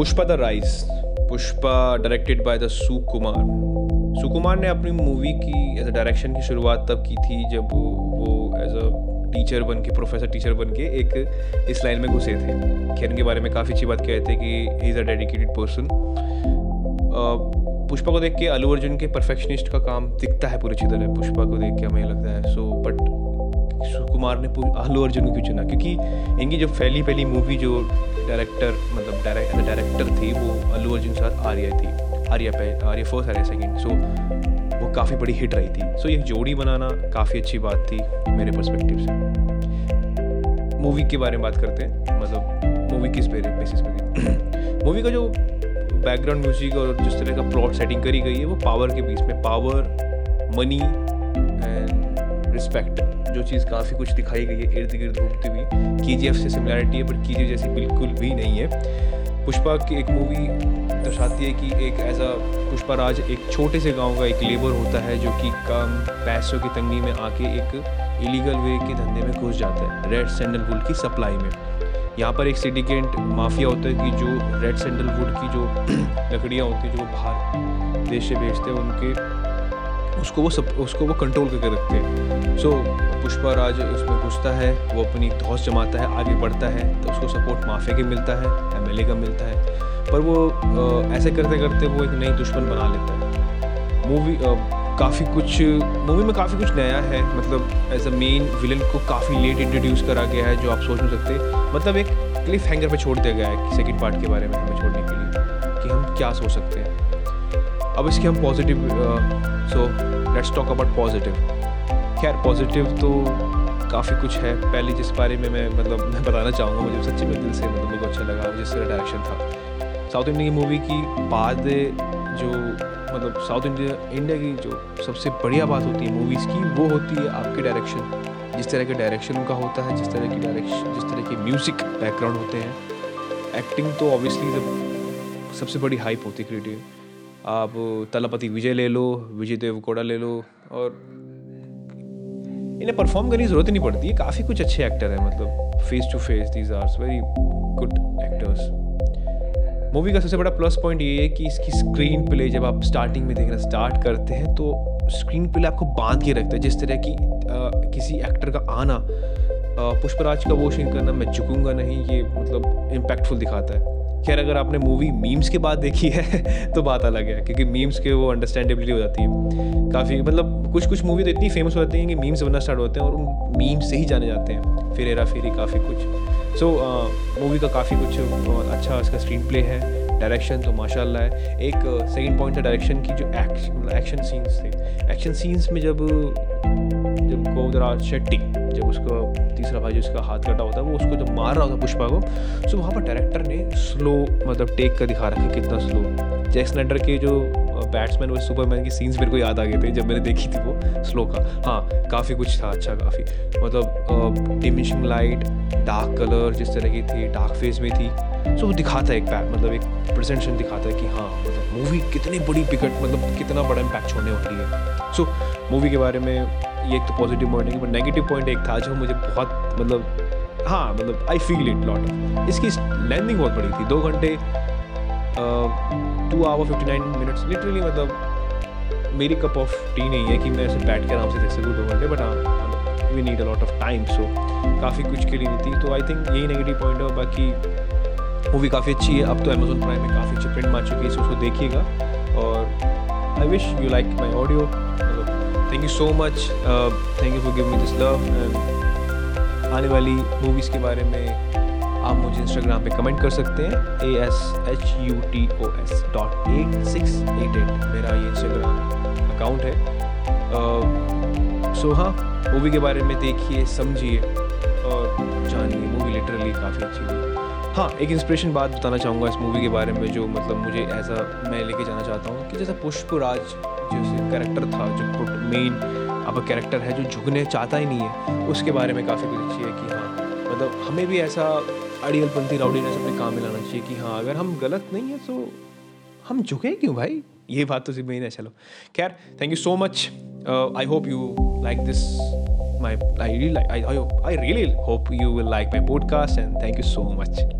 Pushpa the rise Pushpa directed by the Sukumar Sukumar ने अपनी movie की as a direction की शुरुआत तब की थी जब वो एज अ टीचर बन के प्रोफेसर टीचर बन के एक, इस लाइन में घुसे थे। खेर के बारे में काफ़ी अच्छी बात कहते थे कि is a dedicated person Pushpa को देख के अलू अर्जुन के परफेक्शनिस्ट का काम दिखता है पूरी अच्छी तरह पुष्पा को देख के हमें लगता है। सो बट सुकुमार ने अल्लू अर्जुन को क्यों चुना? क्योंकि इनकी जो पहली पहली मूवी जो डायरेक्टर मतलब डायरेक्टर थी, वो अल्लू अर्जुन के साथ आर्या थी, आर्या पहले Arya first Arya second so वो काफ़ी बड़ी हिट रही थी। सो ये जोड़ी बनाना काफ़ी अच्छी बात थी मेरे परस्पेक्टिव से। मूवी के बारे में बात करते हैं मतलब मूवी किस बेसिस पे मूवी का जो बैकग्राउंड म्यूज़िक और जिस तरह का प्लॉट सेटिंग करी गई है, वो पावर के बीच में पावर मनी रिस्पेक्ट जो चीज़ काफ़ी कुछ दिखाई गई है, इर्द गिर्द घूमती हुई। के जी से सिमिलैरिटी है बट के जैसी बिल्कुल भी नहीं है। पुष्पा की एक मूवी दर्शाती है कि एक एज ऐसा पुष्पा राज एक छोटे से गाँव का एक लेबर होता है, जो कि कम पैसों की तंगी में आके एक इलीगल वे के धंधे में घुस जाता है रेड सैंडलवुड की सप्लाई में। यहाँ पर एक सिंडिकेट माफिया होता है कि जो रेड सैंडलवुड की जो लकड़ियाँ होती हैं, जो बाहर देश से भेजते हैं, उनके उसको वो सब, उसको वो कंट्रोल करके रखते हैं। सो पुष्पा राज उसमें घुसता है, वो अपनी धौस जमाता है, आगे बढ़ता है तो उसको सपोर्ट माफिया के मिलता है एमएलए का मिलता है। पर वो ऐसे करते करते वो एक नई दुश्मन बना लेता है। मूवी काफ़ी कुछ मूवी में काफ़ी कुछ नया है। मतलब एज अ मेन विलन को काफ़ी लेट इंट्रोड्यूस करा गया है, जो आप सोच नहीं सकते। मतलब एक क्लिफ हैंगर पे छोड़ दिया गया है सेकंड पार्ट के बारे में हमें छोड़ने के लिए, कि हम क्या सोच सकते हैं। अब इसके हम positive so let's talk about positive खैर पॉजिटिव तो काफ़ी कुछ है। पहले जिस बारे में मैं मतलब मैं बताना चाहूँगा, मुझे सच्ची में दिल से मतलब को अच्छा लगा जिस तरह डायरेक्शन था। साउथ इंडिया की मूवी की बाद जो मतलब साउथ इंडिया इंडिया की जो सबसे बढ़िया बात होती है मूवीज़ की, वो होती है आपके डायरेक्शन जिस तरह के डायरेक्शन उनका होता है, जिस तरह की डायरेक्शन जिस तरह के म्यूज़िक बैकग्राउंड होते हैं। एक्टिंग तो ऑब्वियसली सबसे बड़ी हाइप होती है क्रिएटिव आप तलापति विजय ले लो विजय देवकोड़ा ले लो और इन्हें परफॉर्म करने की ज़रूरत ही नहीं पड़ती। है काफ़ी कुछ अच्छे एक्टर हैं मतलब face to face these are very good actors movie का सबसे बड़ा प्लस पॉइंट ये है कि इसकी स्क्रीन प्ले जब आप स्टार्टिंग में देखना स्टार्ट करते हैं तो स्क्रीन प्ले आपको बाँध के रखता है। जिस तरह की आ, किसी एक्टर का आना पुष्पराज का वो सीन करना मैं झुकूँगा नहीं ये मतलब इम्पैक्टफुल दिखाता है। खैर अगर आपने मूवी मीम्स के बाद देखी है तो बात अलग है क्योंकि मीम्स के वो अंडरस्टैंडेबिलिटी हो जाती है। काफ़ी मतलब कुछ कुछ मूवी तो इतनी फ़ेमस हो जाती हैं कि मीम्स बनना स्टार्ट होते हैं और उन मीम्स से ही जाने जाते हैं। फिर हेरा फेरी काफ़ी कुछ। सो so, मूवी का काफ़ी कुछ अच्छा उसका स्क्रीन प्ले है। डायरेक्शन तो माशाल्लाह है। एक सेकंड पॉइंट था डायरेक्शन की, जो एक्शन एक्शन सीन्स थे। एक्शन सीन्स में जब जब गोविंदराज शेट्टी, जब उसका तीसरा भाई जिसका हाथ कटा होता है, वो उसको जब मार रहा होता पुष्पा को सो वहाँ पर डायरेक्टर ने स्लो मतलब टेक कर दिखा रखा कितना स्लो जैक्स नटर के जो बैट्समैन वो सुपरमैन की सीन्स मेरे को याद आ गए थे जब मैंने देखी थी वो स्लो का। हाँ काफ़ी कुछ था अच्छा काफ़ी। मतलब डिमिशिंग लाइट डार्क कलर जिस तरह की थी डार्क फेस में थी। सो वो दिखाता है एक पैक मतलब एक प्रेजेंटेशन दिखाता है कि हाँ मतलब मूवी कितनी बड़ी पिकट मतलब कितना बड़ा इम्पैक्ट छोड़ने वाली है। सो मूवी के बारे में ये एक तो पॉजिटिव पॉइंट है बट नेगेटिव पॉइंट एक था जो मुझे बहुत मतलब हाँ मतलब आई फील इट लॉट इसकी लेंथिंग बहुत बड़ी थी। दो घंटे two hour fifty nine minutes literally मतलब मेरी कप ऑफ़ टी नहीं है कि मैं ऐसे बैठ के आराम से देख सकूँ दो घंटे बट हाँ we need a lot of time so काफ़ी कुछ के लिए नहीं थी। तो आई थिंक यही नेगेटिव पॉइंट है बाकी मूवी काफ़ी अच्छी है। अब तो अमेजोन प्राइम में काफ़ी अच्छी प्रिंट मार चुकी है उसको देखिएगा। और I wish you like my audio thank you so much thank you for give me this love आने वाली मूवीज़ के बारे में आप मुझे इंस्टाग्राम पे कमेंट कर सकते हैं A S H U T O S dot eight six eight eight मेरा ये इंस्टाग्राम अकाउंट है। सो हाँ मूवी के बारे में देखिए, समझिए और जानिए। मूवी लिटरली काफ़ी अच्छी हुई। हाँ एक इंस्पिरेशन बात बताना चाहूँगा इस मूवी के बारे में जो मतलब मुझे ऐसा मैं लेके जाना चाहता हूँ कि जैसा पुष्प राज जो कैरेक्टर था, जो मेन आपका कैरेक्टर है, जो झुकने चाहता ही नहीं है, उसके बारे में काफ़ी कुछ अच्छी है कि हाँ मतलब हमें भी ऐसा अड़ियलपंथी राउडीनेस अपने काम में लाना चाहिए कि हाँ अगर हम गलत नहीं है तो हम झुके क्यों भाई? ये बात तो मेन है चलो। खैर thank you so much I hope you like this my I I really hope you will like my podcast and thank you so much.